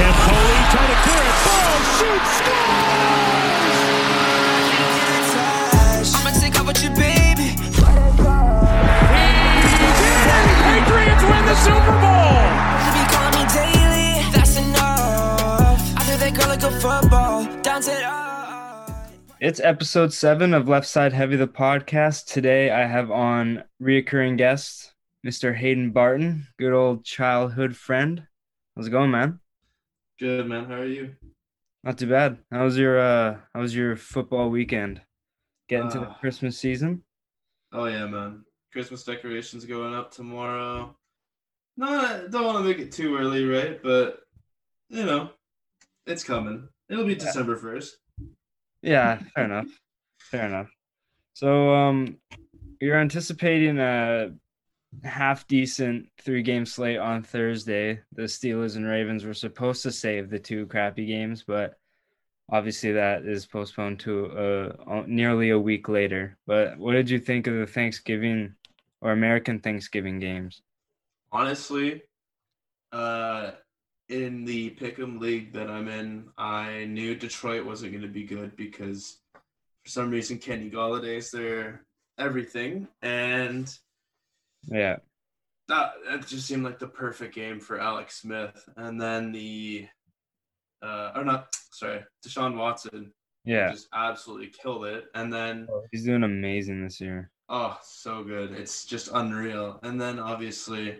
Campoli trying to clear it. Ball, shoot, scores! I'ma take off with you, baby. Patriots win the Super Bowl! You be calling me daily. That's enough. I do that girl like a football. Down to It's episode seven of Left Side Heavy, the podcast. Today I have on reoccurring guest, Mr. Haydn Barton, good old childhood friend. How's it going, man? Good man, how are you? Not too bad. How was your uh how was your football weekend? Getting to the Ah. Christmas season? Oh yeah, man. Christmas decorations going up tomorrow. No, I don't want to make it too early, right? But you know, it's coming. It'll be December first. Yeah, fair enough. Fair enough. So um you're anticipating a half decent three game slate on Thursday. The Steelers and Ravens were supposed to save the two crappy games, but obviously that is postponed to nearly a week later. But what did you think of the Thanksgiving or American Thanksgiving games? Honestly, uh, in the Pick'em league that I'm in, I knew Detroit wasn't going to be good because for some reason Kenny Golladay's their everything, and Yeah. that that just seemed like the perfect game for Alex Smith. And then the uh or not sorry, Deshaun Watson Yeah. just absolutely killed it. And then He's doing amazing this year. oh so good. It's just unreal. And then obviously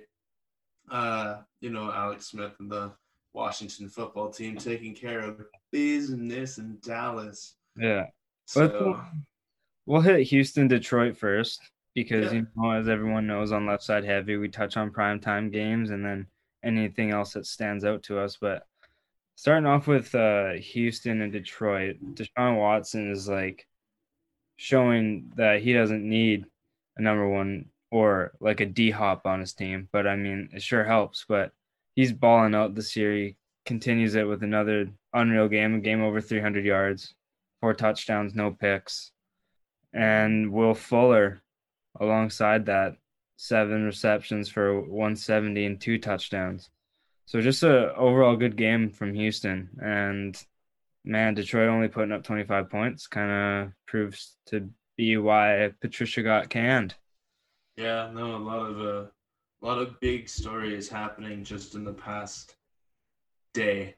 uh, you know, Alex Smith and the Washington football team taking care of business in Dallas. Yeah. But So We'll hit Houston, Detroit first because Yeah. you know, as everyone knows, on left side heavy, we touch on primetime games and then anything else that stands out to us. But starting off with uh, Houston and Detroit, Deshaun Watson is like showing that he doesn't need a number one or like a D hop on his team. But I mean, it sure helps. But he's balling out this year. He continues it with another unreal game, a game over 300 yards, four touchdowns, no picks and Will Fuller alongside that seven receptions for 170 and two touchdowns. So just a overall good game from Houston and man Detroit only putting up 25 points kind of proves to be why Patricia got canned. yeah, no, a lot of uh, a lot of big stories happening just in the past day.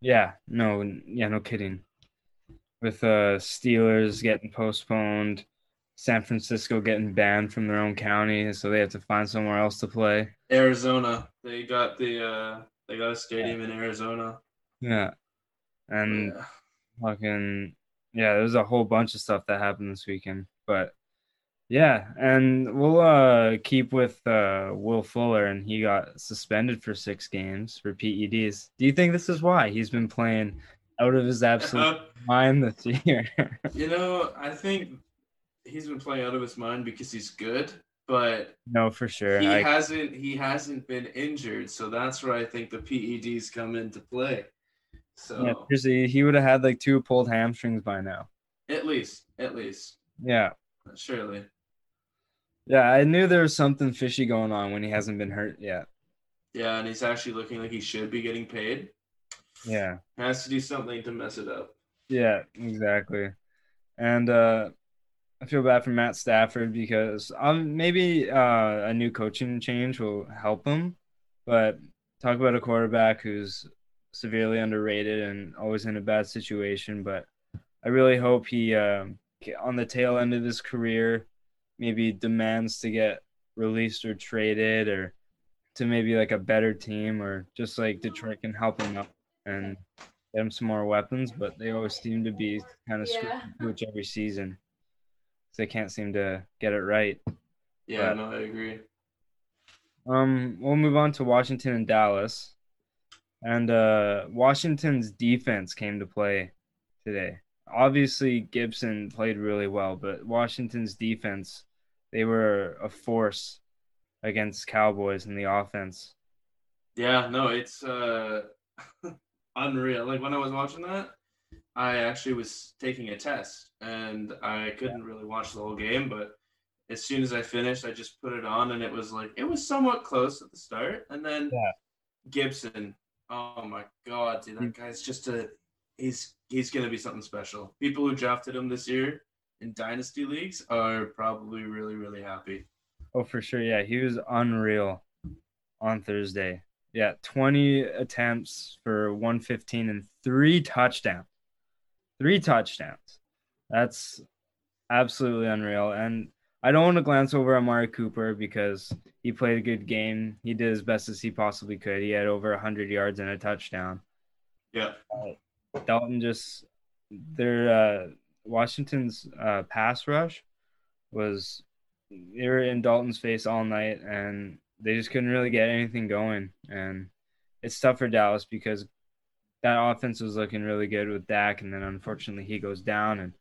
Yeah, no yeah, no kidding. With uh Steelers getting postponed, San Francisco getting banned from their own county, so they have to find somewhere else to play. Arizona. They got the uh they got a stadium in Arizona. Yeah. And Yeah. fucking yeah, there's a whole bunch of stuff that happened this weekend. But yeah, and we'll uh keep with uh Will Fuller and he got suspended for six games for PEDs. Do you think this is why he's been playing out of his absolute mind this year? you know, I think he's been playing out of his mind because he's good, but no, for sure. he I, hasn't he hasn't been injured, so that's where I think the PEDs come into play. So yeah, seriously, he would have had like two pulled hamstrings by now. at least, at least, Yeah. surely. Yeah, I knew there was something fishy going on when he hasn't been hurt yet. Yeah, and he's actually looking like he should be getting paid. Yeah. Has to do something to mess it up. Yeah, exactly. And uh I feel bad for Matt Stafford because um maybe uh a new coaching change will help him, but talk about a quarterback who's severely underrated and always in a bad situation, but I really hope he um on the tail end of his career maybe demands to get released or traded or to maybe like a better team or just like Detroit can help him out and get him some more weapons, but they always seem to be kind of Yeah. every season. They can't seem to get it right. Yeah, But- no, I agree. Um, we'll move on to Washington and Dallas. And uh, Washington's defense came to play today. Obviously, Gibson played really well, but Washington's defense, they were a force against Cowboys in the offense. Yeah, no, it's uh unreal. Like when I was watching that, I actually was taking a test and I couldn't really watch the whole game, but as soon as I finished, I just put it on and it was like it was somewhat close at the start and then Yeah. Gibson. Oh my god, dude, that mm. guy's just a he's he's gonna be something special. People who drafted him this year in dynasty leagues are probably really really happy. Oh, for sure. Yeah, he was unreal on Thursday. Yeah, 20 attempts for 115 and three touchdowns. Three touchdowns. That's absolutely unreal. And I don't want to glance over Amari Cooper because he played a good game. He did as best as he possibly could. He had over 100 yards and a touchdown. Yeah. Dalton just their uh, Washington's uh, pass rush was they were in Dalton's face all night and they just couldn't really get anything going. And it's tough for Dallas because that offense was looking really good with Dak, and then unfortunately he goes down, and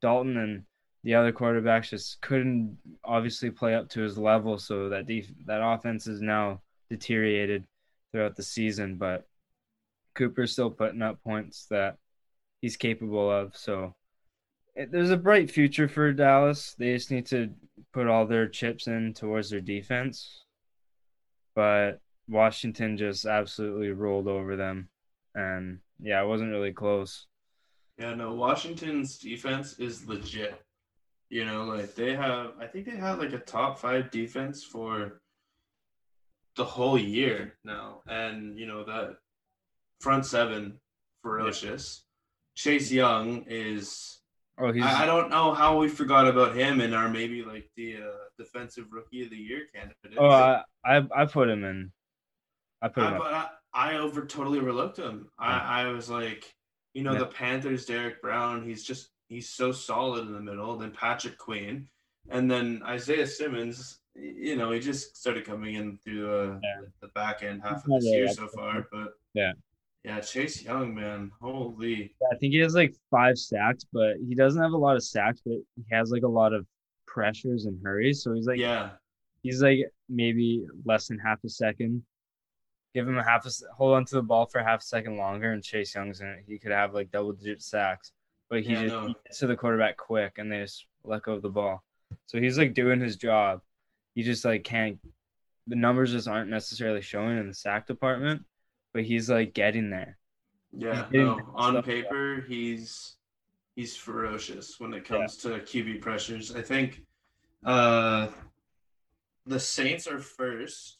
Dalton and the other quarterbacks just couldn't obviously play up to his level. So that def- that offense is now deteriorated throughout the season, but Cooper's still putting up points that he's capable of. So it, there's a bright future for Dallas. They just need to put all their chips in towards their defense. But Washington just absolutely rolled over them. And yeah, it wasn't really close. Yeah, no, Washington's defense is legit. You know, like they have, I think they have like a top five defense for the whole year now. And, you know, that front seven, ferocious. Chase Young is, Oh, he's I, I don't know how we forgot about him and are maybe like the uh, defensive rookie of the year candidate. oh I, I I put him in. I put him I, I, over totally overlooked him. I, I was like, you know, Yeah. the Panthers, Derrick Brown, he's just he's so solid in the middle. Then Patrick Queen, and then Isaiah Simmons. You know, he just started coming in through uh, Yeah. the back end half of this really year so far. But Yeah. yeah, Chase Young, man, holy, I think he has like five sacks, but he doesn't have a lot of sacks, but he has like a lot of pressures and hurries. So he's like yeah, he's like maybe less than half a second. Give him a half a hold on to the ball for half a second longer, and Chase Young's in it. He could have like double digit sacks, but he Yeah, just no. he gets to the quarterback quick, and they just let go of the ball. So he's like doing his job. He just like can't. The numbers just aren't necessarily showing in the sack department, but he's like getting there. yeah. No, on paper, he's he's ferocious when it comes to QB pressures. I think uh the Saints are first,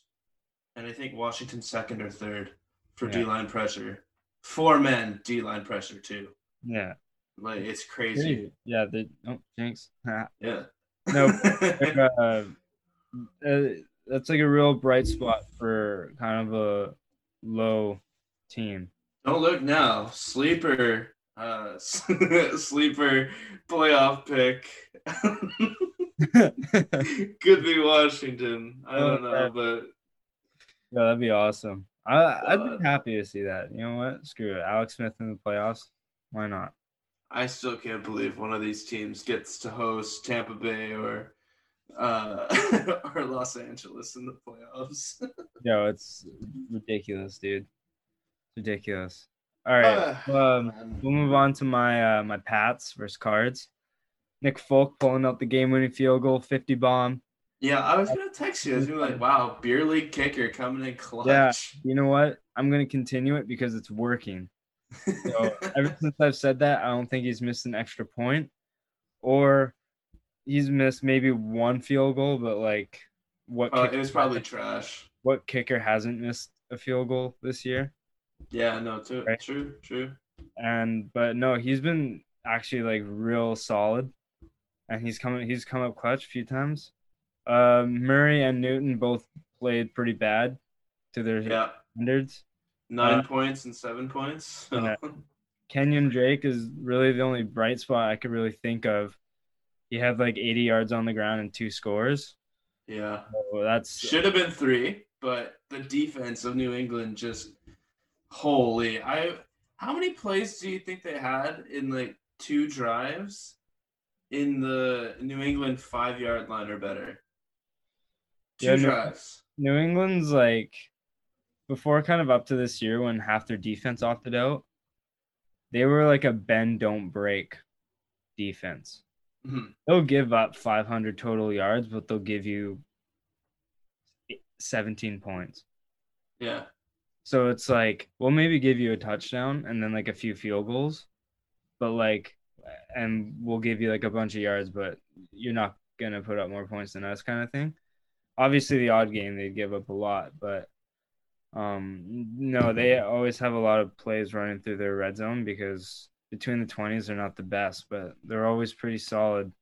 and I think Washington second or third for Yeah. D line pressure. Four men D line pressure too. Yeah, Like it's crazy. yeah. The oh, Jinx. Yeah. No, uh, uh, that's like a real bright spot for kind of a low team. Don't look now. Sleeper uh sleeper playoff pick. Could be Washington. I don't know, but Yeah, that'd be awesome. I I'd be happy to see that. You know what? Screw it. Alex Smith in the playoffs. Why not? I still can't believe one of these teams gets to host Tampa Bay or uh or Los Angeles in the playoffs. no, it's ridiculous, dude. Ridiculous. All right. um, Man. we'll move on to my uh, my Pats versus Cards. Nick Folk pulling out the game-winning field goal, 50 bomb. Yeah, I was gonna text you. I was gonna be like, wow, beer league kicker coming in clutch. Yeah. You know what? I'm gonna continue it because it's working. So ever since I've said that, I don't think he's missed an extra point, or he's missed maybe one field goal. But like, what? Oh, kicker- it was probably trash. what kicker hasn't missed a field goal this year? Yeah, no, too, Right. true, true. And but no, he's been actually like real solid, and he's coming. He's come up clutch a few times. Um, Murray and Newton both played pretty bad to their Yeah, standards. nine Uh, points and seven points. yeah. Kenyon Drake is really the only bright spot I could really think of. He had like 80 yards on the ground and two scores. yeah. So that's Should have been three, but the defense of New England just holy. I how many plays do you think they had in like two drives in the New England five yard line or better? Two Yeah, New- New England's like before kind of up to this year when half their defense opted out, they were like a bend don't break defense. Mhm. They'll give up 500 total yards, but they'll give you 17 points. Yeah. So it's like we'll maybe give you a touchdown and then like a few field goals, but like, and we'll give you like a bunch of yards, but you're not gonna put up more points than us, kind of thing. Obviously, the odd game they'd give up a lot, but um, no, they always have a lot of plays running through their red zone because between the twenties they're not the best, but they're always pretty solid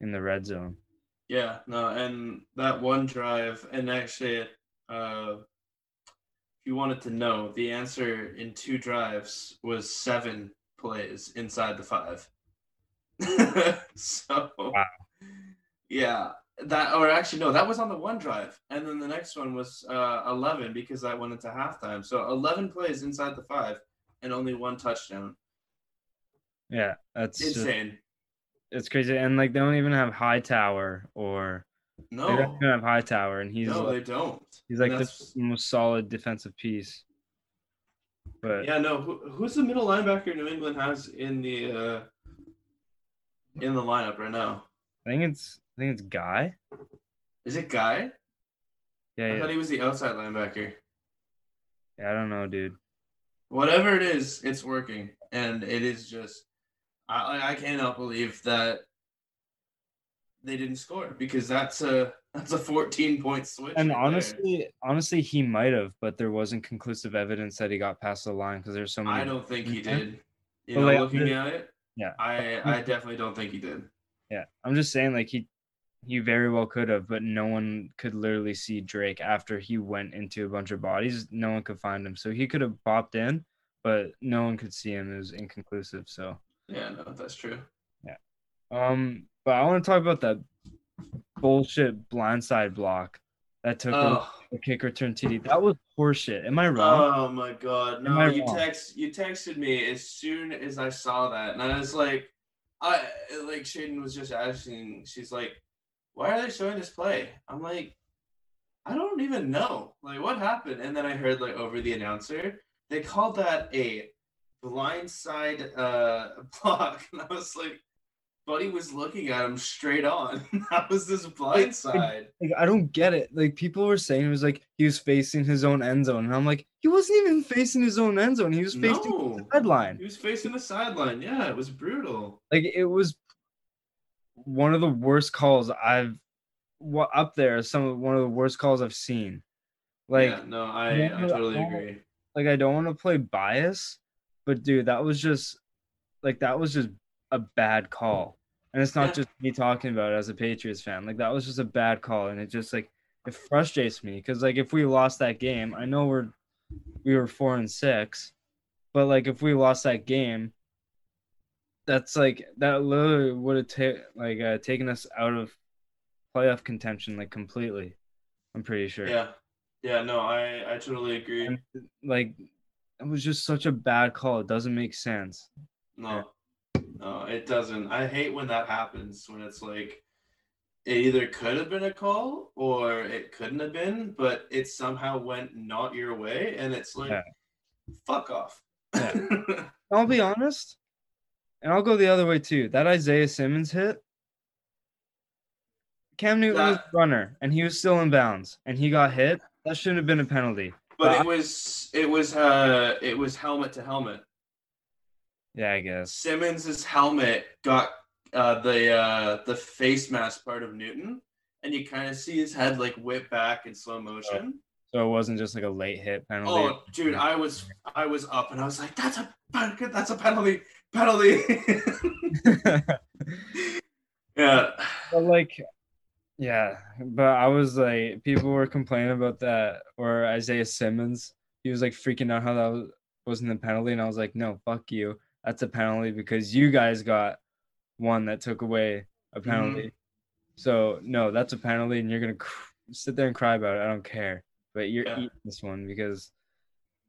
in the red zone. Yeah, no, and that one drive, and actually, uh, if you wanted to know, the answer in two drives was seven plays inside the five. so, Wow. yeah, that or actually no, that was on the one drive, and then the next one was uh, eleven because I went into halftime. So eleven plays inside the five, and only one touchdown. Yeah, that's just, Insane. it's crazy, and like they don't even have Hightower or no they don't have Hightower, and he's no, like, they don't. he's like the most solid defensive piece. But Yeah, no. Who, who's the middle linebacker New England has in the uh, in the lineup right now? I think it's I think it's Guy. Is it Guy? Yeah, I yeah, thought he was the outside linebacker. yeah I don't know, dude. Whatever it is, it's working, and it is just. I I cannot believe that they didn't score because that's a that's a 14 point switch. And right there. honestly, honestly, he might have, but there wasn't conclusive evidence that he got past the line because there's so many. I don't think he did. You But, know, like, looking at it, Yeah, I I definitely don't think he did. yeah. I'm just saying, like he, he very well could have, but no one could literally see Drake after he went into a bunch of bodies. No one could find him, so he could have popped in, but no one could see him. It was inconclusive. So, Yeah, no, that's true. Yeah. Um, but I want to talk about that bullshit blindside block that took a- Oh. the kick return TD. That was horseshit. Am I wrong? Oh my god! No, you wrong? text you texted me as soon as I saw that, and I was like, I like Shaden was just asking. She's like, "Why are they showing this play?" I'm like, I don't even know. Like, what happened? And then I heard like over the announcer, they called that a blindside uh block, and I was like, Buddy was looking at him straight on. that was this blindside. Like I don't get it. Like people were saying it was like he was facing his own end zone, and I'm like, he wasn't even facing his own end zone. He was facing No. the sideline. He was facing the sideline. Yeah, it was brutal. Like it was one of the worst calls I've what up there. Some of one of the worst calls I've seen. Like yeah, no, I, I totally I- agree. like I don't want to play bias, but dude, that was just like that was just a bad call. And it's not Yeah. just me talking about it as a Patriots fan. Like that was just a bad call, and it just like it frustrates me because like if we lost that game, I know we're we were four and six, but like if we lost that game, that's like that literally would have ta- like uh, taken us out of playoff contention like completely. I'm pretty sure. Yeah, yeah, no, I, I totally agree. And like it was just such a bad call. It doesn't make sense. No, no, it doesn't. I hate when that happens when it's like it either could have been a call or it couldn't have been, but it somehow went not your way, and it's like, Yeah. fuck off. I'll be honest, and I'll go the other way too. That Isaiah Simmons hit, Cam Newton was That- the runner, and he was still in bounds, and he got hit. That shouldn't have been a penalty. but But it was it was uh it was helmet to helmet. Yeah, I guess. Simmons's helmet got uh, the uh, the face mask part of Newton, and you kind of see his head like whip back in slow motion. So it wasn't just like a late hit penalty. Oh, dude, I was I was up and I was like, "That's a that's a penalty, penalty." yeah, but like, yeah, but I was like, people were complaining about that, or Isaiah Simmons. He was like freaking out how that was, wasn't a penalty, and I was like, no, fuck you. That's a penalty because you guys got one that took away a mm-hmm. penalty. So no, that's a penalty, and you're gonna cr- sit there and cry about it. I don't care, but you're Yeah. eating this one because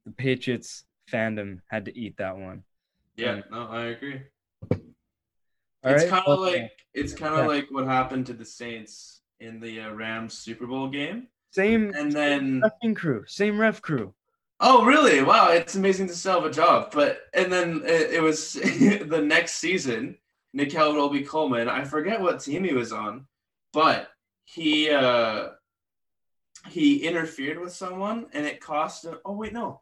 the Patriots fandom had to eat that one. Yeah, no, I agree. All it's right, kind of like it's kind of yeah. like what happened to the Saints in the uh, Rams Super Bowl game, same and then refing crew, same ref crew. Oh, really? Wow, it's amazing to still have a job. But and then it, it was the next season, Nickell Robey-Coleman. I forget what team he was on, but he uh he interfered with someone and it cost him. Oh wait, no,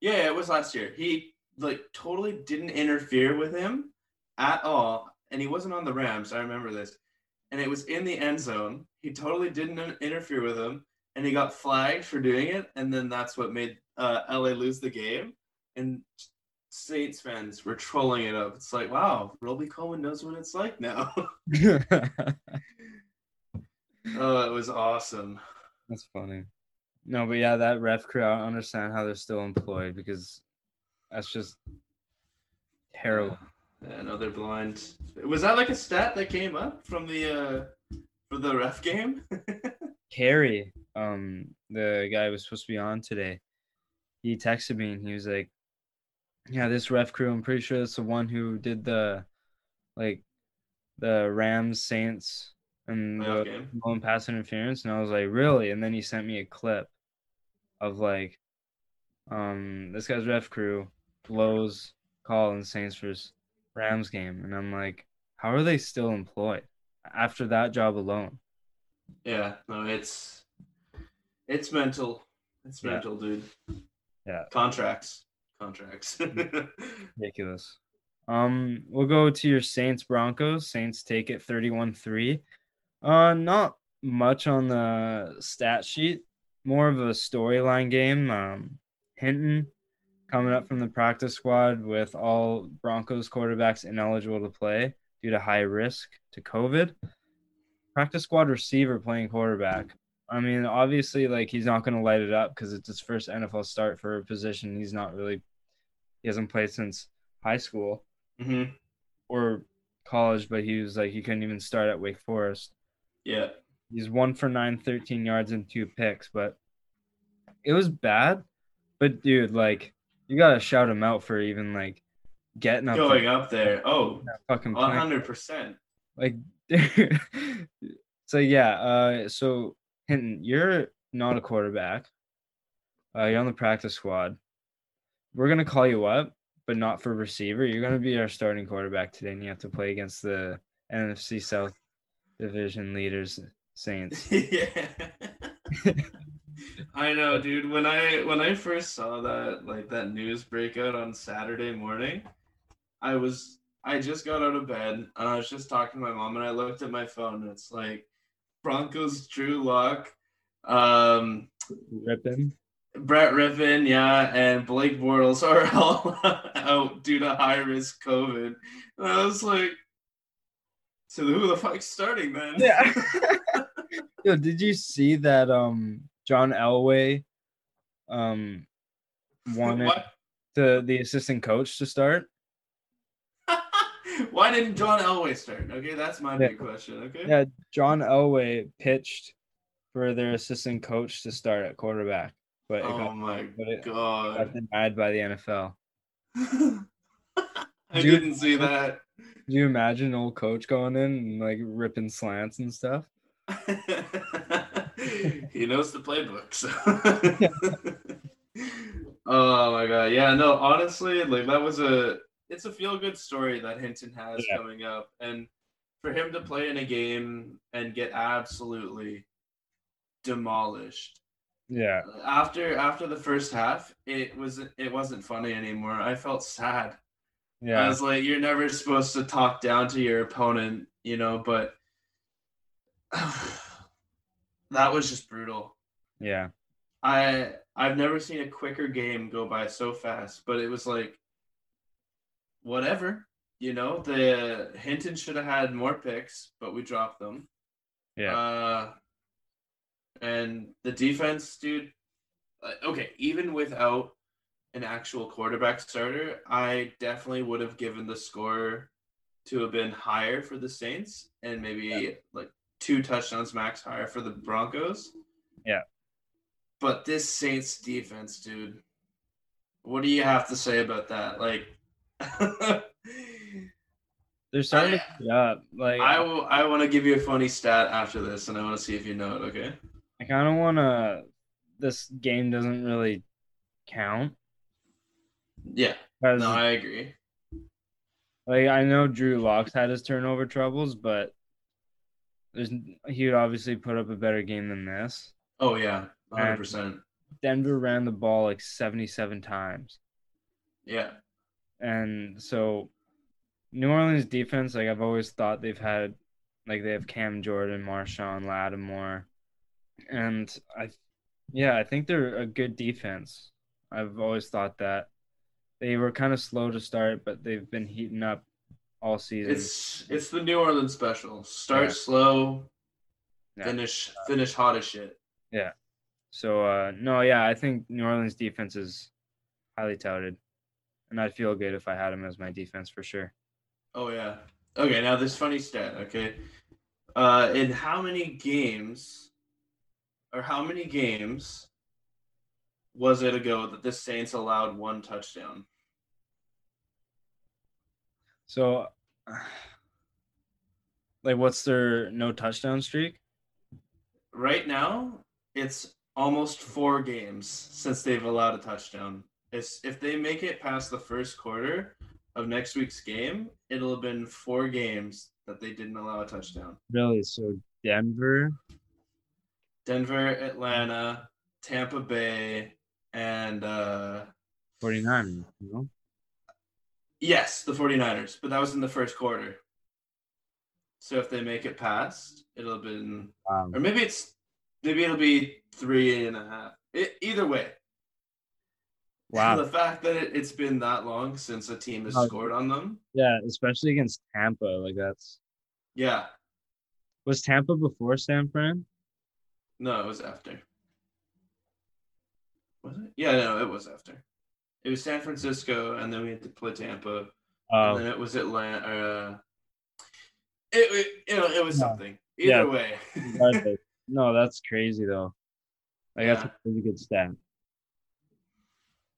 Yeah, it was last year. He like totally didn't interfere with him at all, and he wasn't on the Rams. I remember this, and it was in the end zone. He totally didn't interfere with him, and he got flagged for doing it, and then that's what made uh, LA lose the game. And Saints fans were trolling it up. It's like, wow, Robey-Coleman knows what it's like now. oh, it was awesome. That's funny. No, but yeah, that ref crew, I don't understand how they're still employed because that's just terrible. Yeah, no, they're blind. Was that like a stat that came up from the uh for the ref game? Carey, um, the guy was supposed to be on today, he texted me and he was like, "Yeah, this ref crew, I'm pretty sure it's the one who did the, like, the Rams Saints and the blown pass interference." And I was like, "Really?" And then he sent me a clip of like, um, this guy's ref crew blows call in Saints versus Rams game, and I'm like, how are they still employed after that job alone? Yeah, no, it's it's mental. It's Yeah. mental, dude. Yeah. Contracts. Contracts. Ridiculous. Um, we'll go to your Saints Broncos. Saints take it 31-3. Uh not much on the stat sheet. More of a storyline game. Um Hinton coming up from the practice squad with all Broncos quarterbacks ineligible to play due to high risk to COVID. Practice squad receiver playing quarterback. I mean, obviously, like he's not going to light it up because it's his first NFL start for a position he's not really he hasn't played since high school hmm or college, but he was like he couldn't even start at Wake Forest. Yeah. He's one for nine, 13 yards and two picks, but it was bad. But dude, like you gotta shout him out for even like getting up Going there, up there. Oh, fucking hundred percent. Like so yeah, uh so Hinton, you're not a quarterback. Uh you're on the practice squad. We're gonna call you up, but not for receiver. You're gonna be our starting quarterback today, and you have to play against the NFC South division leaders Saints. yeah. I know, dude. When I when I first saw that like that news breakout on Saturday morning, I was I just got out of bed and I was just talking to my mom and I looked at my phone and it's like Broncos Drew Lock, um, Rypien. Brett Rypien, yeah, and Blake Bortles are all out due to high risk COVID. And I was like, so who the fuck's starting then? Yeah. Yo, did you see that um John Elway um wanted What? the the assistant coach to start? Why didn't John Elway start? Okay, that's my Yeah. big question. Okay. Yeah, John Elway pitched for their assistant coach to start at quarterback, but Oh got, my but it got god. denied by the NFL. I Dude. didn't see that. Could you imagine old coach going in and like ripping slants and stuff? he knows the playbook. So. oh my god. Yeah, no, honestly, like that was a it's a feel good story that Hinton has Yeah. coming up. And for him to play in a game and get absolutely demolished. Yeah, After after the first half, it was it wasn't funny anymore. I felt sad. Yeah. I was like, you're never supposed to talk down to your opponent, you know, but that was just brutal. yeah, I I've never seen a quicker game go by so fast, but it was like whatever. You know, the Hinton should have had more picks, but we dropped them. yeah, Uh and the defense, dude, uh, okay, even without an actual quarterback starter, I definitely would have given the score to have been higher for the Saints and maybe like two touchdowns max higher for the Broncos. Yeah. But this Saints defense, dude, what do you have to say about that? Like they're starting I- to up. Like I will I want to give you a funny stat after this and I want to see if you know it, okay? I kind of want to. This game doesn't really count Yeah. No, I agree. Like I know Drew Locks had his turnover troubles, but there's he would obviously put up a better game than this. Oh yeah, hundred percent. Denver ran the ball like 77 times. Yeah. And so New Orleans defense, like I've always thought they've had like they have Cam Jordan, Marshon Lattimore. And I yeah, I think they're a good defense. I've always thought that. They were kind of slow to start, but they've been heating up all season. It's it's the New Orleans special. Start Yeah. slow, Yeah. finish finish hot as shit. Yeah. So uh no, yeah, I think New Orleans defense is highly touted. And I'd feel good if I had him as my defense for sure. Oh yeah. Okay, now this funny stat, okay? Uh in how many games or how many games was it ago that the Saints allowed one touchdown? So like what's their no touchdown streak? Right now, it's almost four games since they've allowed a touchdown. It's, if they make it past the first quarter of next week's game, it'll have been four games that they didn't allow a touchdown. Really? So Denver, Denver, Atlanta, Tampa Bay, and uh 49, you know? Yes, the 49ers, but that was in the first quarter. So if they make it past, it'll have been Wow. or maybe it's maybe it'll be three and a half. It, either way, Wow. the fact that it, it's been that long since a team has Oh. scored on them, Yeah, especially against Tampa. Like that's yeah, was Tampa before San Fran? no, it was after. Was it? Yeah, no, it was after. It was San Francisco, and then we had to play Tampa, and Oh, then it was Atlanta. Uh, it, it you know it was No. something. Either Yeah. way, no, that's crazy though. Like that's Yeah. a really good stat.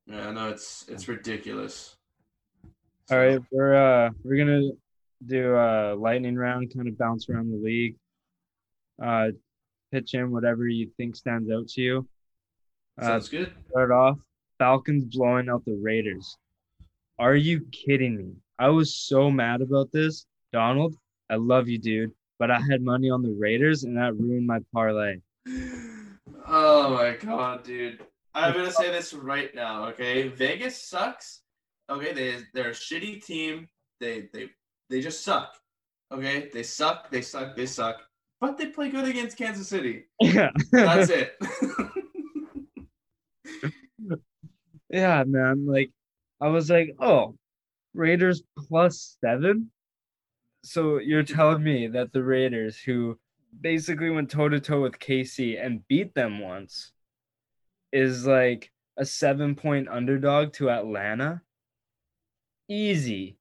yeah, no, it's it's ridiculous. All right, we're uh we're gonna do a lightning round, kind of bounce around the league. Uh, pitch in whatever you think stands out to you. Uh, sounds good. start off, Falcons blowing out the Raiders. Are you kidding me? I was so mad about this, Donald. I love you, dude, but I had money on the Raiders, and that ruined my parlay. Oh my god, dude. I'm gonna say this right now, okay? Vegas sucks. Okay, they they're a shitty team. They they they just suck. Okay? They suck, they suck, they suck. But they play good against Kansas City. yeah, That's it. yeah, man. Like, I was like, oh, Raiders plus seven. So you're telling me that the Raiders, who basically went toe to toe with KC and beat them once, is like a seven point underdog to Atlanta? Easy.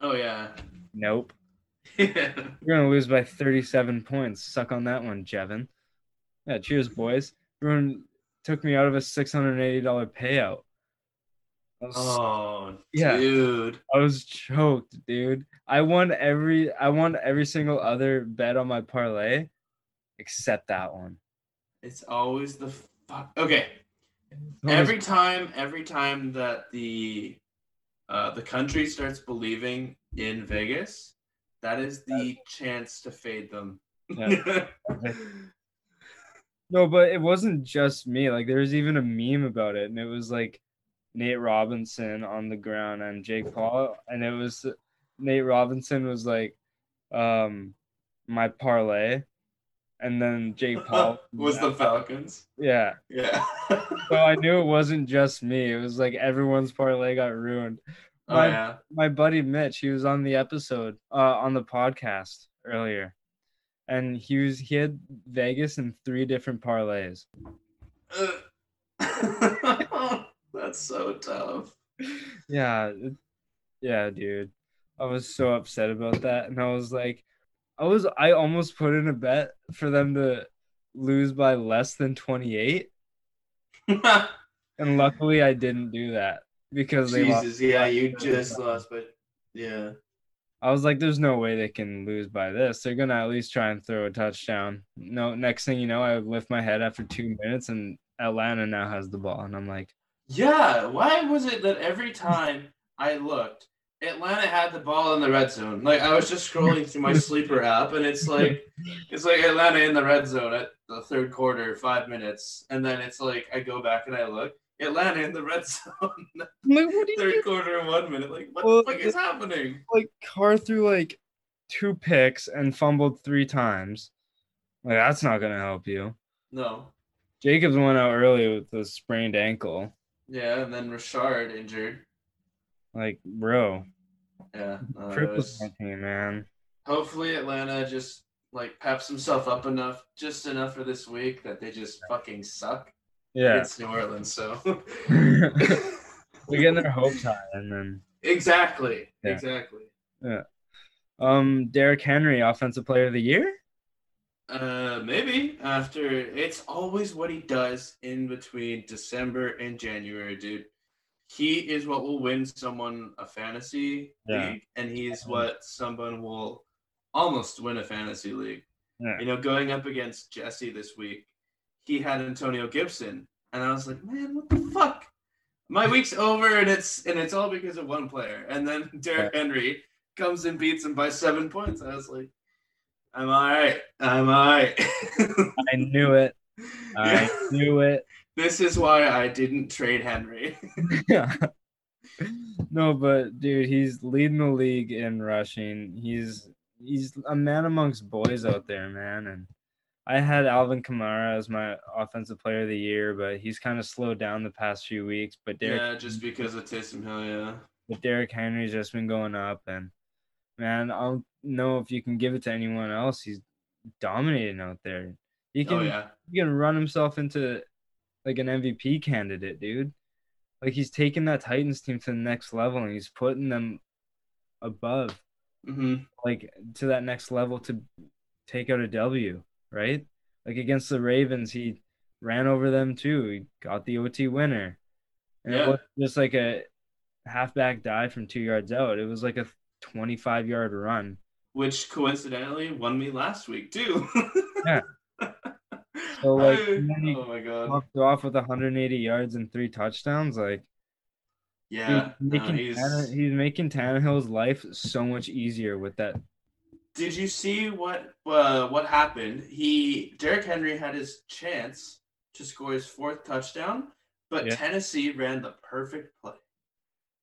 oh yeah. Nope. yeah. You're gonna lose by 37 points. Suck on that one, Jevin. Yeah, cheers, boys. Everyone took me out of a $680 payout. Was, Oh Yeah. dude. I was choked, dude. I won every I won every single other bet on my parlay except that one. It's always the fuck okay. every time every time that the uh, the country starts believing in Vegas, that is the chance to fade them. Yeah. No, but it wasn't just me. Like there was even a meme about it, and it was like Nate Robinson on the ground and Jake Paul, and it was Nate Robinson was like, um, my parlay, and then Jake Paul was the Falcons. yeah. Yeah. So I knew it wasn't just me. It was like everyone's parlay got ruined. oh My yeah. my buddy Mitch, he was on the episode, uh, on the podcast earlier, and he was he had Vegas in three different parlays. That's so tough. Yeah, yeah, dude. I was so upset about that, and I was like, I was I almost put in a bet for them to lose by less than twenty eight, and luckily I didn't do that because they lost. Jesus, yeah, you just lost, but yeah. I was like, there's no way they can lose by this. They're gonna at least try and throw a touchdown. No, next thing you know, I lift my head after two minutes, and Atlanta now has the ball, and I'm like, Yeah, why was it that every time I looked, Atlanta had the ball in the red zone. Like I was just scrolling through my sleeper app, and it's like it's like Atlanta in the red zone at the third quarter, five minutes, and then it's like I go back and I look, Atlanta in the red zone, Like, what do you third do? quarter, one minute. Like what Well, the fuck is happening? Like Carr threw like two picks and fumbled three times. Like that's not gonna help you. No, Jacobs went out early with a sprained ankle. Yeah, and then Richard injured. Like, bro, Yeah, no, was- team, man. hopefully Atlanta just like peps himself up enough, just enough for this week that they just fucking suck. Yeah, It's New Orleans, so they're getting their hopes high, and then exactly, Yeah. exactly. Yeah. Um, Derrick Henry, offensive player of the year. Uh, maybe after it's always what he does in between December and January, dude. He is what will win someone a fantasy Yeah. league, and he's what someone will almost win a fantasy league. Yeah. You know, going up against Jesse this week, he had Antonio Gibson, and I was like, man, what the fuck? My week's over, and it's and it's all because of one player. And then Derrick Henry comes and beats him by seven points. I was like, I'm all right. I'm all right. I knew it. I Yeah. knew it. This is why I didn't trade Henry. Yeah. no, but dude, he's leading the league in rushing. He's he's a man amongst boys out there, man. And I had Alvin Kamara as my offensive player of the year, but he's kind of slowed down the past few weeks. But Derrick, yeah, just because of Taysom Hill, yeah. but Derrick Henry's just been going up, and man, I don't know if you can give it to anyone else. He's dominating out there. He can Oh yeah. he can run himself into like an MVP candidate, dude. Like he's taking that Titans team to the next level and he's putting them above, hmm like to that next level to take out a W, right? Like against the Ravens, he ran over them too. He got the OT winner. And Yeah. it was just like a halfback dive from two yards out. It was like a 25 yard run. Which coincidentally won me last week too. Yeah. So, like, I- and then he oh my god. Off with 180 yards and three touchdowns. Like, Yeah. He's no, making he's- Tanner, he's making Tannehill's life so much easier with that. Did you see what uh, what happened? He Derrick Henry had his chance to score his fourth touchdown, but Yeah. Tennessee ran the perfect play.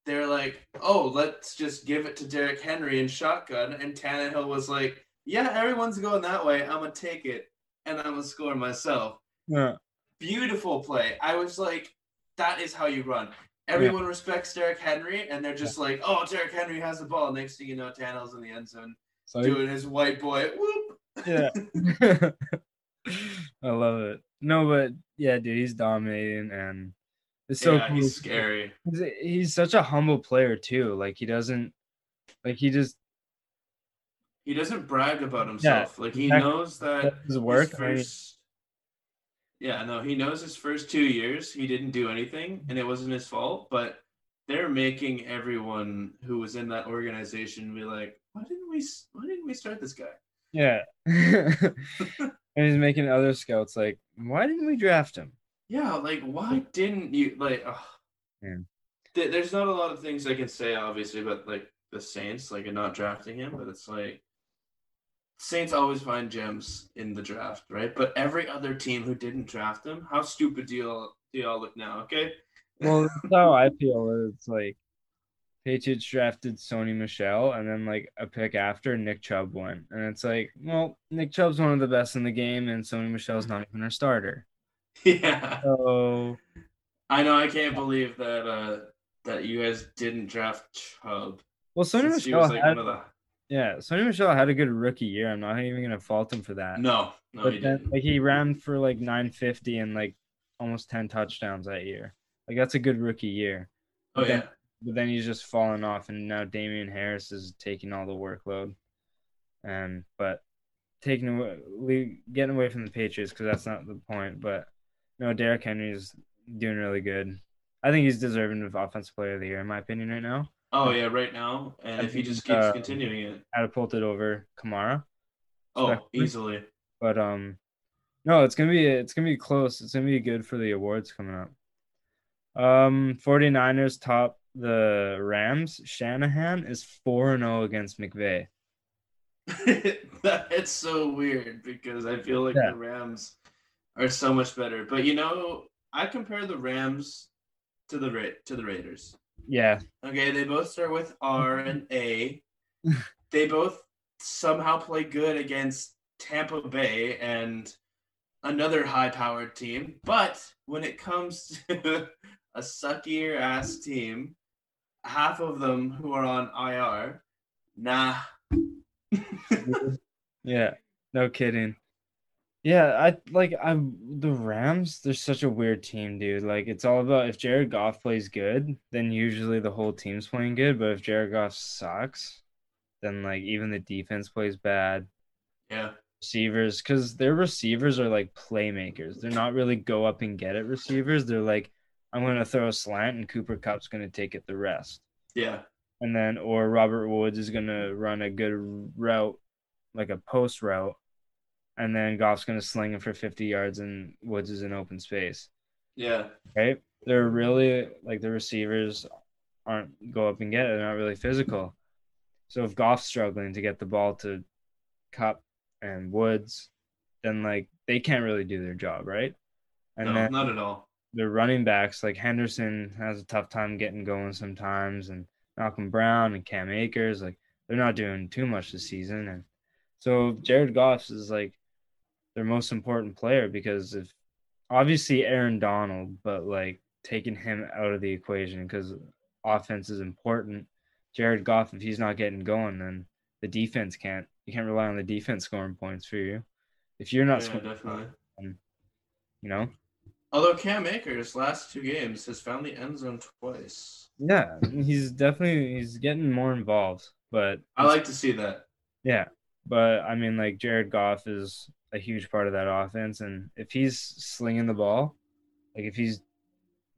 They're like, "Oh, let's just give it to Derrick Henry and shotgun," and Tannehill was like, "Yeah, everyone's going that way. I'm gonna take it, and I'm gonna score myself." Yeah, Beautiful play. I was like, "That is how you run." Everyone respects Derrick Henry, and they're just like, "Oh, Derrick Henry has the ball." Next thing you know, Tannehill's in the end zone so doing his white boy whoop. yeah, I love it. No, but yeah, dude, he's dominating, and it's so yeah, cool. he's scary. He's, he's such a humble player too. Like he doesn't, like he just He doesn't brag about himself. Yeah, like he exactly. knows that his his work. he- first. Yeah, no, he knows his first two years he didn't do anything, and it wasn't his fault. But they're making everyone who was in that organization be like, "Why didn't we? Why didn't we start this guy?" yeah, and he's making other scouts like, why didn't we draft him? Yeah, like why didn't you like? ugh. Yeah. Th- There's not a lot of things I can say, obviously, but like the Saints, like and not drafting him, but it's like Saints always find gems in the draft, right? But every other team who didn't draft him, how stupid do y'all do y'all look now? Okay. Well, that's how I feel. It's like Patriots drafted Sony Michel, and then like a pick after Nick Chubb went, and it's like, well, Nick Chubb's one of the best in the game, and Sony Michel's not even our starter. yeah, So I know. I can't believe that uh that you guys didn't draft Chubb. well, Sony Michel was like had, one of the yeah, Sony Michel had a good rookie year. I'm not even gonna fault him for that. no, no, but he then didn't. like he ran for like 950 and like almost 10 touchdowns that year. Like that's a good rookie year. Oh but then- yeah, but then he's just fallen off, and now Damien Harris is taking all the workload. And but taking away, getting away from the Patriots because that's not the point. But no, Derrick Henry is doing really good. I think he's deserving of Offensive Player of the Year in my opinion right now. oh yeah, right now, and I if he just keeps uh, continuing it, Catapulted over Kamara. oh, easily. But um, no, it's gonna be it's gonna be close. It's gonna be good for the awards coming up. Um, 49ers top the Rams, Shanahan is 4 0 against McVay. it's so weird because I feel like Yeah. the Rams are so much better. But you know, I compare the Rams to the Ra- to the Raiders. Yeah, Okay, they both start with R and A. they both somehow play good against Tampa Bay and another high-powered team. But when it comes to a suckier ass team, half of them who are on IR, nah. yeah, no kidding. Yeah, I like I'm the Rams. They're such a weird team, dude. Like it's all about if Jared Goff plays good, then usually the whole team's playing good. But if Jared Goff sucks, then like even the defense plays bad. yeah. Receivers, because their receivers are like playmakers. They're not really go up and get it receivers. They're like, I'm gonna throw a slant and Cooper Kupp's gonna take it the rest. Yeah. and then or Robert Woods is gonna run a good route, like a post route, and then Goff's gonna sling it for 50 yards, and Woods is in open space. Yeah. Right? They're really like the receivers aren't go up and get it. They're not really physical. So if Goff's struggling to get the ball to Kupp and Woods, then like they can't really do their job, right? And no, not at all. the running backs like Henderson has a tough time getting going sometimes, and Malcolm Brown and Cam Akers like they're not doing too much this season, and so Jared Goff is like their most important player because if obviously Aaron Donald, but like taking him out of the equation because offense is important. Jared Goff, if he's not getting going, then the defense can't. You can't rely on the defense scoring points for you. If you're not Yeah, scoring, definitely. you know. Although Cam Akers last two games has found the end zone twice. Yeah, he's definitely he's getting more involved, but I like to see that. yeah, but I mean like Jared Goff is a huge part of that offense, and if he's slinging the ball, like if he's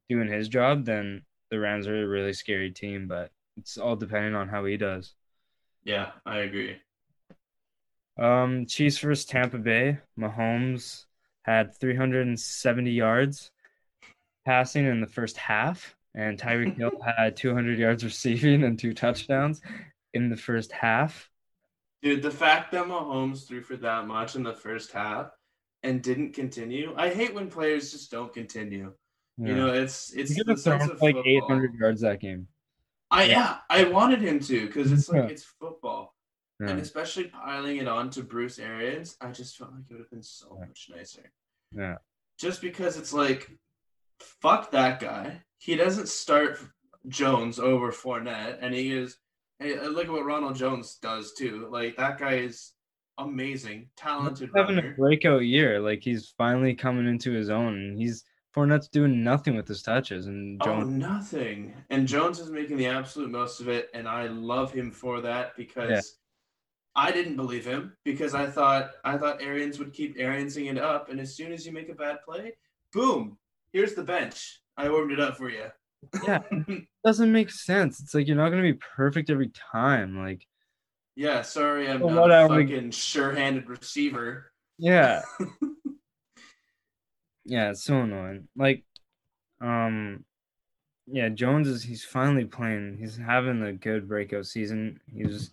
doing his job, then the Rams are a really scary team. But it's all depending on how he does. Yeah, I agree. Um, Chiefs versus Tampa Bay. Mahomes had 370 yards passing in the first half, and Tyreek Hill had 200 yards receiving and two touchdowns in the first half. Dude, the fact that Mahomes threw for that much in the first half and didn't continue. I hate when players just don't continue. You know, it's it's he could have like football. 800 yards that game. I yeah, I wanted him to because it's like Yeah. it's football, Yeah. and especially piling it on to Bruce Arians, I just felt like it would have been so Yeah. much nicer. Yeah. Just because it's like, fuck that guy. He doesn't start Jones over Fournette, and he is. Hey, look at what Ronald Jones does too. Like that guy is amazing, talented He's having a breakout year. Like he's finally coming into his own. He's Fournette's doing nothing with his touches, and Oh, Jones. nothing. And Jones is making the absolute most of it, and I love him for that because I didn't believe him because I thought I thought Arians would keep Ariansing it up, and as soon as you make a bad play, boom, here's the bench. I warmed it up for you. Yeah. doesn't make sense. It's like you're not gonna be perfect every time. Like yeah, sorry, I'm not a we- fucking sure-handed receiver. yeah, yeah, it's so annoying. Like, um, yeah, Jones is he's finally playing. He's having a good breakout season. He was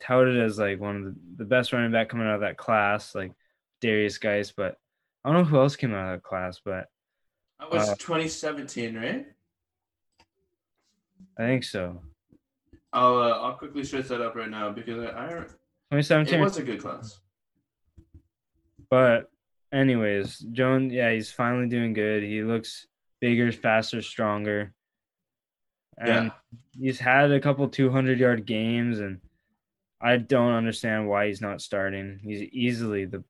touted as like one of the, the best running back coming out of that class, like Derrius Guice. But I don't know who else came out of that class, but That was Uh, 2017, right? I think so. I'll uh, I'll quickly search that up right now because I, I it 2017. was a good class. But anyways, Joan, yeah, he's finally doing good. He looks bigger, faster, stronger. And Yeah. he's had a couple 200 yard games and I don't understand why he's not starting. He's easily the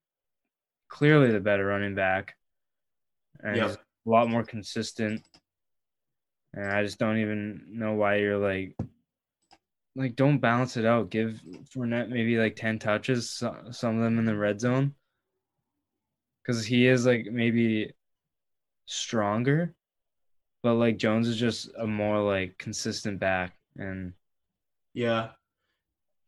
clearly the better running back. And Yep. he's a lot more consistent. And I just don't even know why you're like like don't balance it out. Give Fournette maybe like 10 touches, some of them in the red zone because he is like maybe stronger, but like Jones is just a more like consistent back, and Yeah.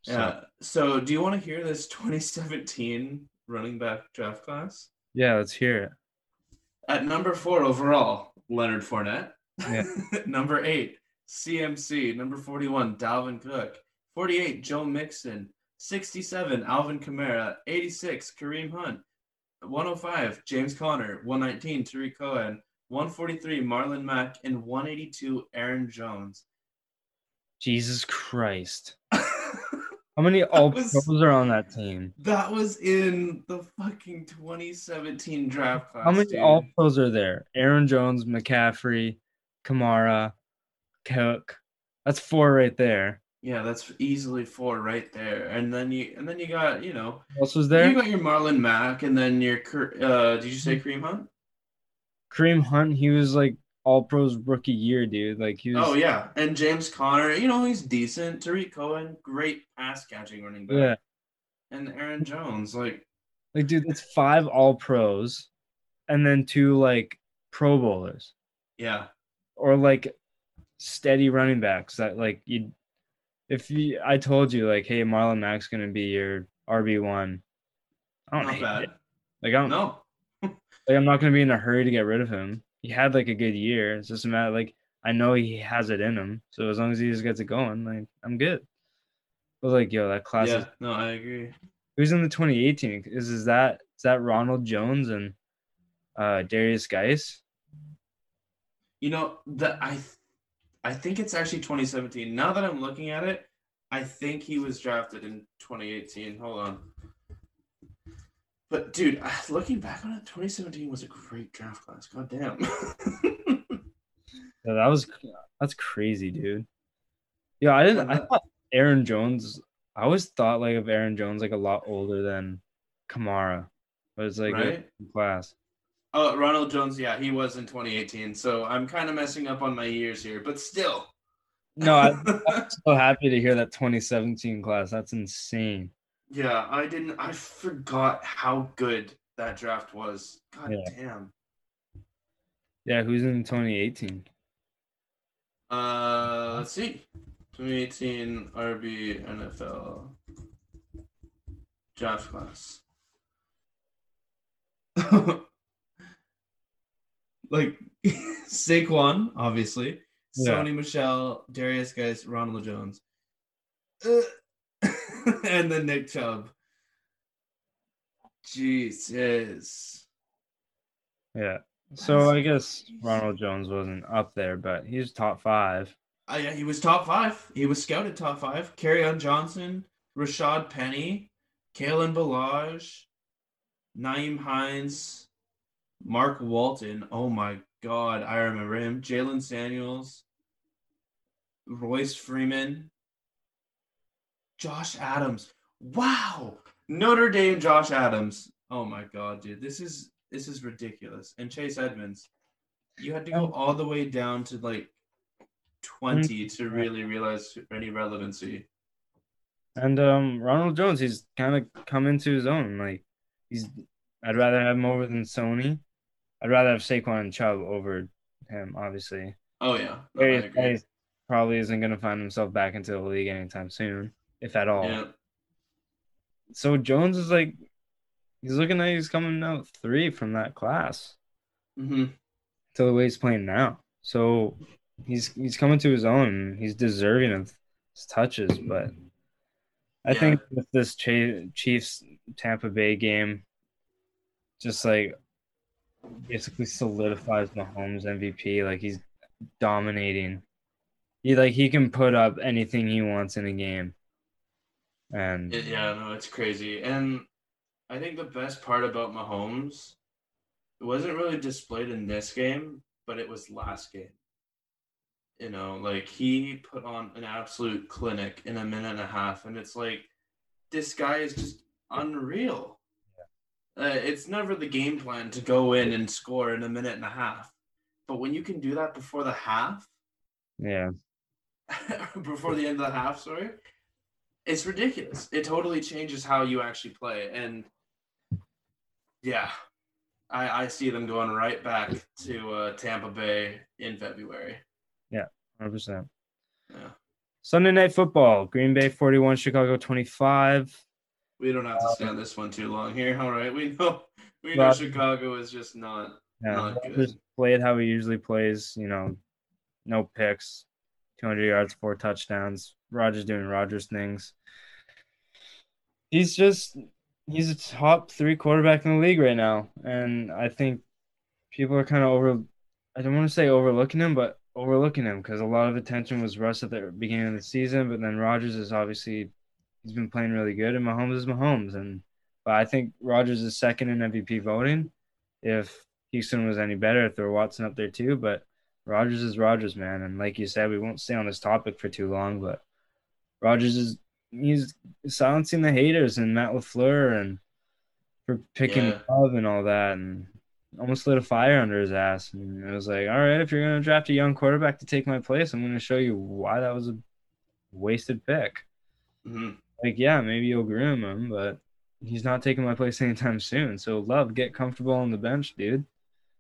so, Yeah. So, do you want to hear this 2017 running back draft class? yeah, let's hear it. At number four overall, Leonard Fournette. Yeah. number eight, CMC, number 41, Dalvin Cook. 48, Joe Mixon. 67, Alvin Kamara. 86, Kareem Hunt. 105, James Conner. 119, Tarik Cohen. 143, Marlon Mack. And 182, Aaron Jones. Jesus Christ. How many all was- pros are on that team? That was in the fucking 2017 draft class. How many dude. all pros are there? Aaron Jones, McCaffrey, Kamara, Cook. That's four right there. Yeah, that's easily four right there. And then you and then you got, you know, Who else was there. you got your Marlon Mack and then your uh did you say Kareem Hunt? Kareem Hunt, he was like all pros rookie year, dude. Like he was Oh yeah. And James Conner, you know, he's decent. Tarik Cohen, great pass catching running back. yeah. And Aaron Jones, like Like, dude, that's five all pros and then two like pro bowlers. yeah. Or like steady running backs that like you if you I told you like hey Marlon Mack's gonna be your RB one I don't Not hate bad. it. like I don't No. like I'm not gonna be in a hurry to get rid of him he had like a good year it's just a matter like I know he has it in him so as long as he just gets it going like I'm good but like yo that class Yeah, is no, I agree. who's in the 2018 is is that is that Ronald Jones and uh Derrius Guice You know, the I th- I think it's actually 2017. Now that I'm looking at it, I think he was drafted in 2018. Hold on. But dude, uh, looking back on it, 2017 was a great draft class. God damn. Yeah, that was that's crazy, dude. Yeah, I didn't. I uh, thought Aaron Jones. I always thought like of Aaron Jones like a lot older than Kamara, but it's like a Right? class. Oh, Ronald Jones, yeah, he was in 2018. So I'm kind of messing up on my years here, but still. No, I'm so happy to hear that 2017 class. That's insane. yeah, I didn't. I forgot how good that draft was. God Yeah. damn. Yeah, who's in 2018? Uh, let's see. 2018 RB NFL draft class. like Saquon, obviously. Yeah. Sony Michel, Derrius Guice, Ronald Jones. Uh, and then Nick Chubb. Jesus. Yeah. So I guess Ronald Jones wasn't up there, but he's top five. Uh, yeah, he was top five. He was scouted top five. Kerryon Johnson, Rashad Penny, Kalen Ballage, Nyheim Hines, Mark Walton. Oh my God, I remember him. Jaylen Samuels, Royce Freeman, Josh Adams. Wow, Notre Dame Josh Adams. Oh my God, dude, this is this is ridiculous. And Chase Edmonds, you had to go all the way down to like 20 to really realize any relevancy. And um, Ronald Jones, he's kind of come into his own. Like he's, I'd rather have him over than Sony. I'd rather have Saquon and Chubb over him. Obviously, Oh yeah, no, Derrius agree. Guice probably isn't going to find himself back into the league anytime soon, if at all. Yeah, So Jones is like, he's looking like he's coming out three from that class Mm-hmm. to the way he's playing now. So he's he's coming to his own. He's deserving of his touches, but I Yeah. think with this Chiefs Tampa Bay game, just like basically solidifies Mahomes MVP. Like he's dominating. He like he can put up anything he wants in a game, and yeah, no, it's crazy. And I think the best part about Mahomes, it wasn't really displayed in this game, but it was last game. You know, like he put on an absolute clinic in a minute and a half, and it's like this guy is just unreal. Uh, it's never the game plan to go in and score in a minute and a half, but when you can do that before the half, yeah, before the end of the half, sorry. It's ridiculous. It totally changes how you actually play. And yeah, I, I see them going right back to uh, Tampa Bay in February. Yeah, hundred percent. Yeah. Sunday night football: Green Bay forty-one, Chicago twenty-five. We don't have to stand this one too long here. All right. We know we know Well- Chicago is just not Yeah, Not good. played how he usually plays. You know, no picks, 200 yards, four touchdowns. Rodgers doing Rodgers things. He's just he's a top three quarterback in the league right now, and I think people are kind of over. I don't want to say overlooking him, but overlooking him because a lot of attention was Russ at the beginning of the season, but then Rodgers is obviously he's been playing really good, and Mahomes is Mahomes, and but I think Rodgers is second in MVP voting. If Houston was any better, throw Watson up there too, but Rodgers is Rodgers, man, and like you said, we won't stay on this topic for too long, but Rodgers is he's silencing the haters and Matt LaFleur and for picking Yeah. love and all that and almost lit a fire under his ass. And it was like, all right, if you're gonna draft a young quarterback to take my place, I'm gonna show you why that was a wasted pick. hmm Like, yeah, maybe you'll groom him, but he's not taking my place anytime soon. So love, get comfortable on the bench, dude.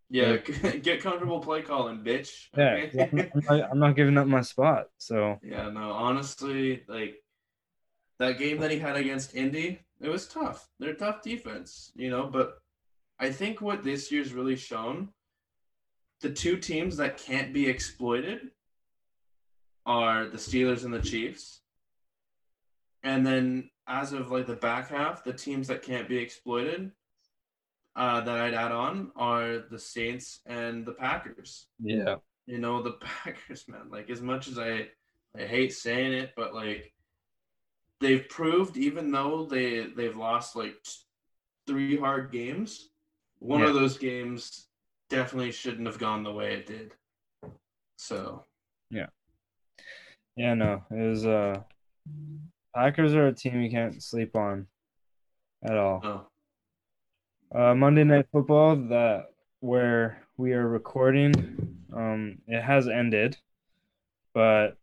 Yeah, get comfortable play calling, bitch. Yeah. I'm not, I'm not giving up my spot. So Yeah, no, honestly, like that game that he had against Indy, it was tough. They're tough defense, you know, but I think what this year's really shown the two teams that can't be exploited are the Steelers and the Chiefs. And then as of like the back half, the teams that can't be exploited uh, that I'd add on are the Saints and the Packers yeah, you know the Packers, man. Like as much as I, I hate saying it, but like they've proved, even though they they've lost like three hard games, one Yeah. of those games definitely shouldn't have gone the way it did. So yeah, yeah, no, it was uh, Packers are a team you can't sleep on at all. oh, Uh, Monday Night Football, that where we are recording, um, it has ended, but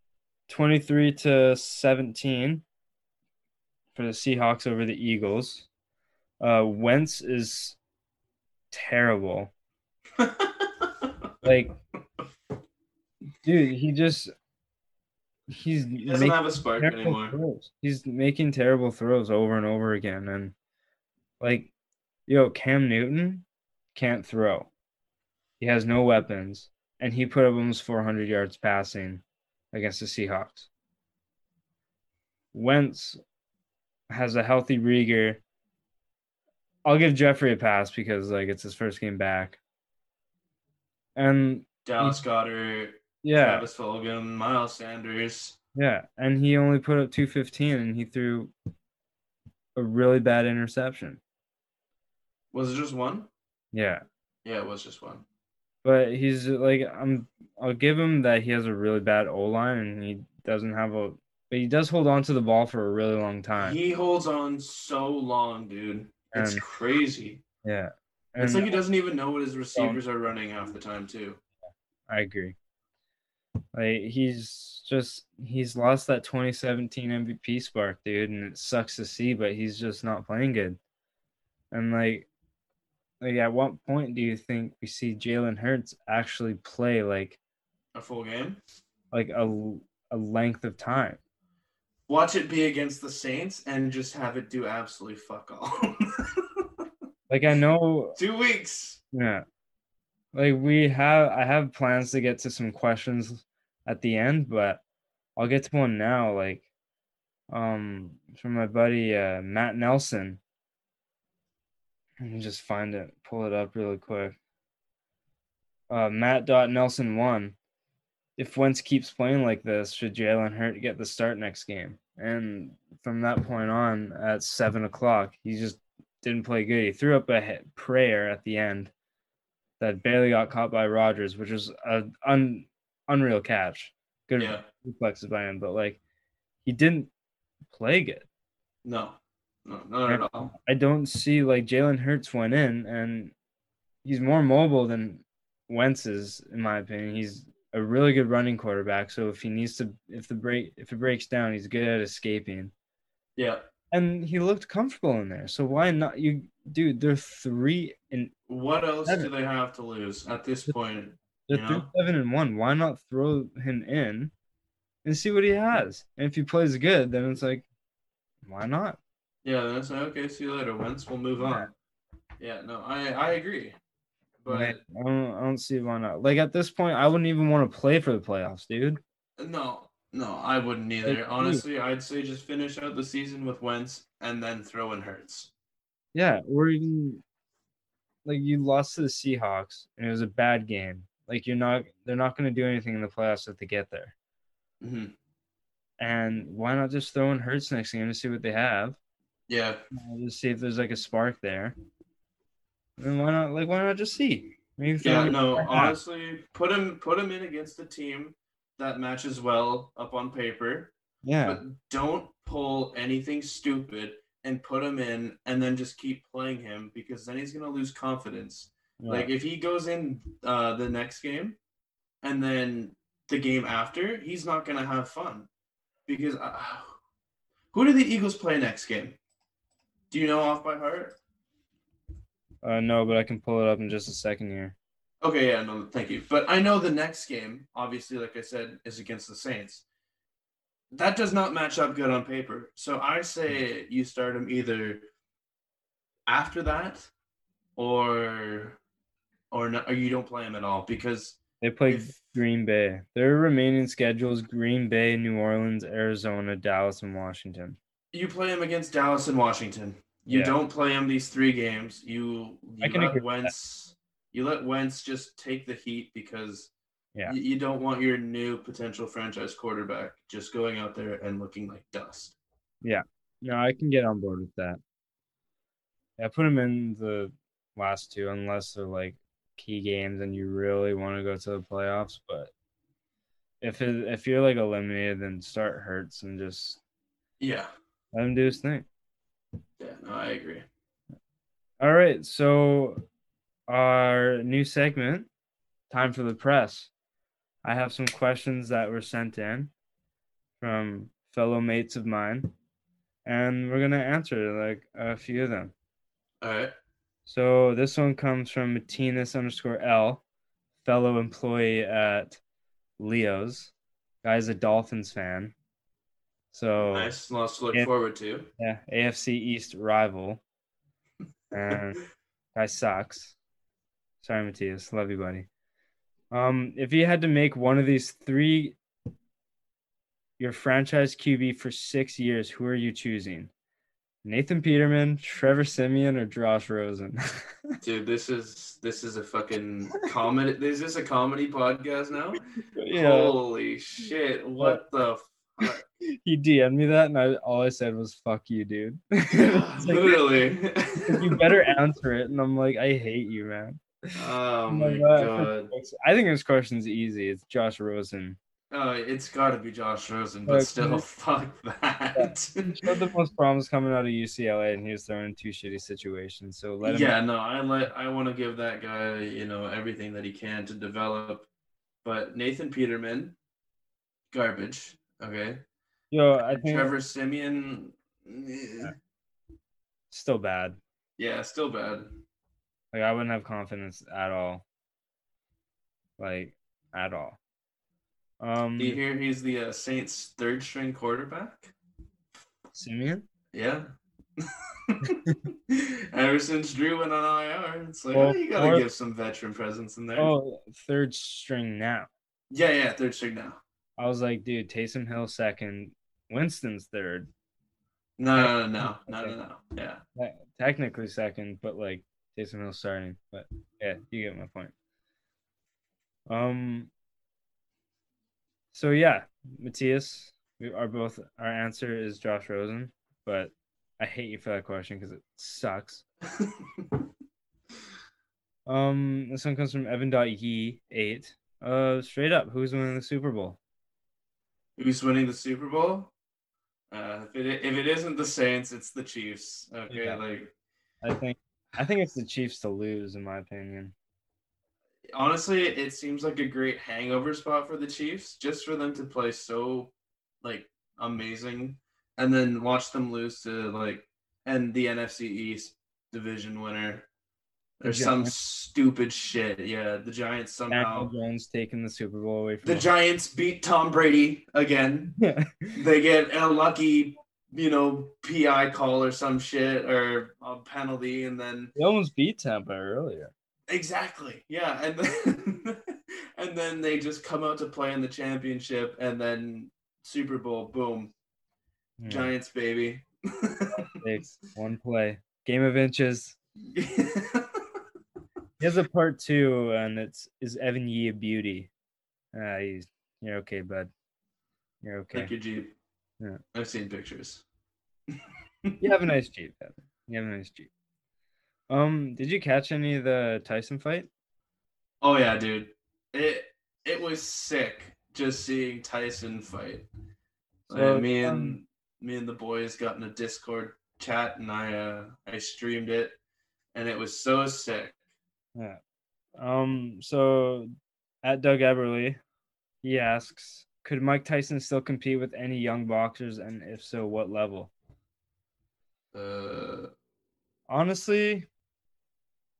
twenty three to seventeen for the Seahawks over the Eagles. Uh, Wentz is terrible. Like, dude, he just he's he doesn't making have a spark terrible anymore. throws. He's making terrible throws over and over again, and like, yo, Cam Newton can't throw. He has no weapons, and he put up almost 400 yards passing against the Seahawks. Wentz has a healthy Reagor. I'll give Jeffery a pass because like it's his first game back. And Dallas Goedert, yeah, Travis Fulgham, Miles Sanders. Yeah, and he only put up 215 and he threw a really bad interception. Was it just one? Yeah. Yeah, it was just one. But he's like I'm I'll give him that he has a really bad O-line and he doesn't have a but he does hold on to the ball for a really long time. He holds on so long, dude. It's And- crazy. yeah. It's like he doesn't even know what his receivers are running half the time too. I agree. Like he's just he's lost that 2017 MVP spark, dude, and it sucks to see, but he's just not playing good. And like like at what point do you think we see Jalen Hurts actually play like A full game. like a a length of time? Watch it be against the Saints and just have it do absolutely fuck all. Like I know Two weeks. Yeah. Like we have I have plans to get to some questions at the end, but I'll get to one now. Like um from my buddy uh Matt Nelson. Let me just find it, pull it up really quick. Uh Matt dot Nelson one. If Wentz keeps playing like this, should Jalen Hurt get the start next game? And from that point on, at seven o'clock, he just didn't play good. He threw up a prayer at the end that barely got caught by Rodgers, which was an un, unreal catch. Good Yeah. reflexes by him, but like he didn't play good. No. No, not at all. I don't see like Jalen Hurts went in and he's more mobile than Wentz is, in my opinion. He's a really good running quarterback. So if he needs to if the break if it breaks down, he's good at escaping. Yeah. And he looked comfortable in there. So why not you dude, they're three and What else do they have to lose at this point? They're You know? seven and one. Why not throw him in and see what he has? And if he plays good, then it's like, why not? Yeah, then it's like, okay, see you later. Wentz, we'll move on. Yeah, no, I I agree. But Like, I don't, I don't see why not. Like at this point, I wouldn't even want to play for the playoffs, dude. No, no, I wouldn't either. Honestly, I'd say just finish out the season with Wentz and then throw in Hurts. Yeah, or even like you lost to the Seahawks and it was a bad game. Like you're not, they're not going to do anything in the playoffs if they get there. hmm And why not just throw in Hurts next game to see what they have? Yeah, Uh, Just see if there's like a spark there. And why not? Like why not just see? Maybe yeah. No, honestly, put him put him in against a team that matches well up on paper, yeah, but don't pull anything stupid and put him in and then just keep playing him because then he's gonna lose confidence. yeah. Like if he goes in uh, the next game, and then the game after, he's not gonna have fun because uh, who do the Eagles play next game? Do you know off by heart? Uh, no, but I can pull it up in just a second here. Okay, yeah, no, thank you. But I know the next game, obviously, like I said, is against the Saints. That does not match up good on paper. So I say hmm. you start him either after that, or or not, or you don't play him at all because They play if Green Bay. Their remaining schedules: Green Bay, New Orleans, Arizona, Dallas, and Washington. you play him against Dallas and Washington. You Yeah. don't play him these three games. You I you can let Wentz you let Wentz just take the heat because Yeah. you, you don't want your new potential franchise quarterback just going out there and looking like dust. Yeah. No, I can get on board with that. Yeah, put them in the last two unless they're like key games and you really want to go to the playoffs. But if it, if you're like eliminated, then start Hurts and just Yeah, let him do his thing. yeah, no, I agree. All right, so our new segment, time for the press. I have some questions that were sent in from fellow mates of mine, and we're gonna answer like a few of them. All right. So this one comes from Martinez underscore L, fellow employee at Leo's. Guy's a Dolphins fan. So Nice. Lots to look forward to. yeah, AFC East rival. And guy sucks. Sorry, Matthias. Love you, buddy. Um, if you had to make one of these three your franchise QB for six years, who are you choosing? Nathan Peterman, Trevor Siemian, or Josh Rosen? Dude, this is this is a fucking comedy. Is this a comedy podcast now? yeah, Holy shit! What the fuck? he DM'd me that, and I all I said was "fuck you, dude." Like, Literally. you better answer it, and I'm like, I hate you, man. Oh my God. I think this question's easy. It's Josh Rosen. Oh, it's got to be Josh Rosen, but Like, still, fuck that. Showed the most problems coming out of UCLA, and he was thrown in two shitty situations. So let him. yeah, no, I let I want to give that guy, you know, everything that he can to develop. But Nathan Peterman, garbage. Okay. Yo, I think Trevor Siemian, eh, still bad. yeah, still bad. Like I wouldn't have confidence at all. Like at all. Um, Do you hear he's the uh, Saints' third string quarterback? Siemian. Yeah. Ever since Drew went on IR, it's like Well, oh, you gotta or- give some veteran presence in there. Oh, third string now. Yeah, yeah, third string now. I was like, dude, Taysom Hill second, Winston's third. No, no, no, no, no, no. Yeah. Technically second, but like Taysom Hill starting. But yeah, you get my point. Um. So yeah, Matthias, we are both. Our answer is Josh Rosen, but I hate you for that question because it sucks. Um, this one comes from Evan Evan.ye eight. Uh, straight up, who's winning the Super Bowl? Who's winning the Super Bowl? Uh, if it if it isn't the Saints, it's the Chiefs. Okay, Yeah. like I think, I think it's the Chiefs to lose, in my opinion. honestly, it seems like a great hangover spot for the Chiefs, just for them to play so like amazing, and then watch them lose to like and the NFC East division winner The or some stupid shit. Yeah, the Giants Daniel somehow. Jones taking the Super Bowl away from The them. Giants beat Tom Brady again. they get a lucky, you know, PI call or some shit or a penalty, and then They almost beat Tampa earlier. exactly, yeah, and then and then they just come out to play in the championship, and then Super Bowl, boom, Yeah, Giants, baby. takes one play. Game of inches. He has a part two, and it's is Evan Yee a beauty? Uh, he's you're okay, bud. You're okay. Thank you, Jeep. Yeah. I've seen pictures. You have a nice Jeep, Evan. You have a nice Jeep. Um, did you catch any of the Tyson fight? Oh yeah, dude. It it was sick just seeing Tyson fight. So, Uh, me and um, me and the boys got in a Discord chat and I uh I streamed it and it was so sick. Yeah. Um. So, at Doug Eberly, he asks, could Mike Tyson still compete with any young boxers, and if so, what level? Uh Honestly,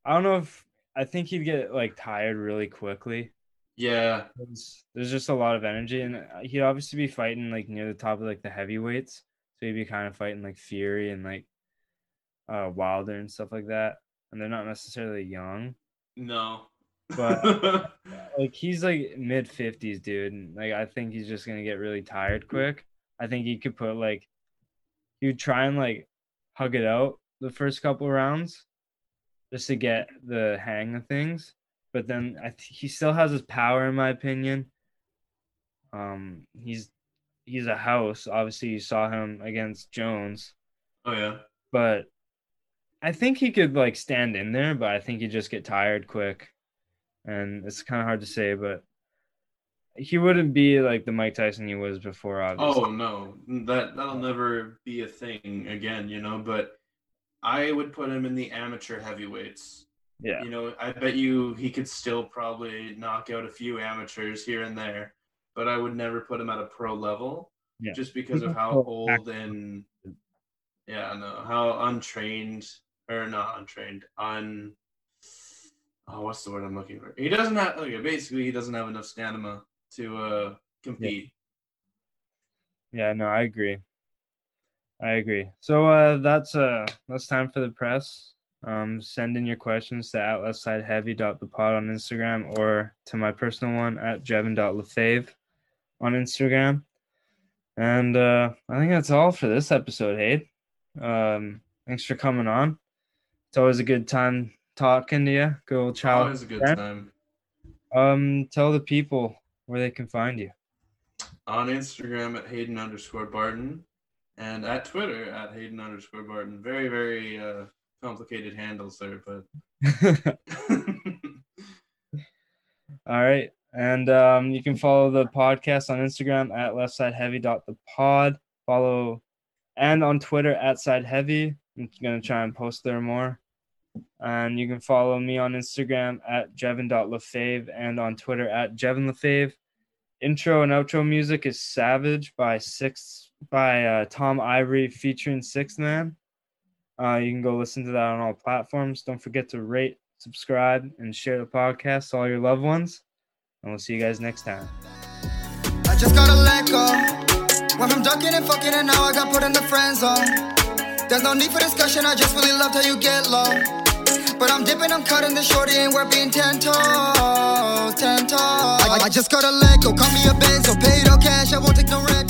I don't know if I think he'd get like tired really quickly. yeah. There's, just a lot of energy, and uh, he'd obviously be fighting like near the top of like the heavyweights. So he'd be kind of fighting like Fury and like uh Wilder and stuff like that. And they're not necessarily young. No. But- like he's like mid fifties, dude. And like I think he's just gonna get really tired quick. I think he could put like he would try and like hug it out the first couple rounds just to get the hang of things. But then I th- he still has his power, in my opinion. Um, he's he's a house. Obviously, you saw him against Jones, oh yeah. but I think he could like stand in there. But I think he'd just get tired quick, and it's kind of hard to say. But he wouldn't be like the Mike Tyson he was before. Obviously. Oh no, that that'll never be a thing again, you know. But I would put him in the amateur heavyweights. yeah, You know, I bet you he could still probably knock out a few amateurs here and there, but I would never put him at a pro level, Yeah. just because of how old and yeah, no, how untrained or not untrained, un. Oh, what's the word I'm looking for? He doesn't have. Okay, basically, he doesn't have enough stamina to uh compete. yeah. No, I agree. I agree. So uh, that's uh that's time for the press. Um, send in your questions to at leftsideheavy.thepod on Instagram or to my personal one at jevin.lefave on Instagram. And uh, I think that's all for this episode, Hayde. Um, thanks for coming on. It's always a good time talking to you. Good old child. Always a good time. Um, tell the people where they can find you. on Instagram at Haydn underscore Barton and at Twitter at Haydn underscore Barton. Very, very uh, complicated handles there, but All right. And um, you can follow the podcast on Instagram at leftsideheavy.thepod. Follow and on Twitter at sideheavy. I'm going to try and post there more. And you can follow me on Instagram at jevin.lefave and on Twitter at jevinlefave. Intro and outro music is Savage by Six by uh, Tom Ivory featuring Six Man. Uh, you can go listen to that on all platforms. Don't forget to rate, subscribe, and share the podcast to all your loved ones. And we'll see you guys next time. I just gotta let go. Went from ducking and fucking, and now I got put in the friend zone. There's no need for discussion, I just really loved how you get low. But I'm dipping, I'm cutting the shorty, and we're being ten toes, ten toes. I, I just gotta let go, cut me a benzo, paid all cash, I won't take no rent.